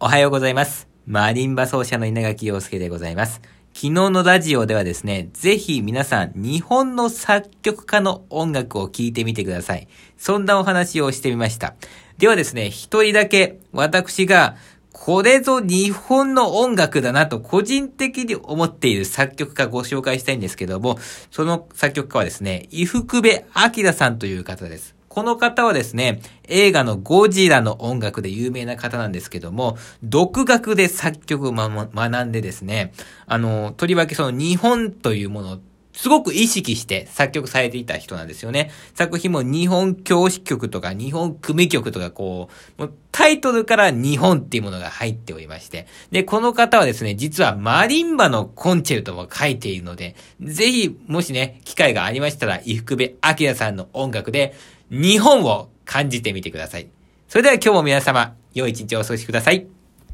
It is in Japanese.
おはようございます。マリンバ奏者の稲垣陽介でございます。昨日のラジオではですね、ぜひ皆さん、日本の作曲家の音楽を聴いてみてください。そんなお話をしてみました。ではですね、一人だけ私が、これぞ日本の音楽だなと個人的に思っている作曲家ご紹介したいんですけども、その作曲家はですね、伊福部明さんという方です。この方はですね、映画のゴジラの音楽で有名な方なんですけども、独学で作曲を、ま、学んでですね、あの、とりわけその日本というものをすごく意識して作曲されていた人なんですよね。作品も日本教師曲とか日本組曲とかこう、もうタイトルから日本っていうものが入っておりまして。で、この方はですね、実はマリンバのコンチェルトも書いているので、ぜひ、もしね、機会がありましたら、伊福部明さんの音楽で日本を感じてみてください。それでは今日も皆様、良い一日をお過ごしください。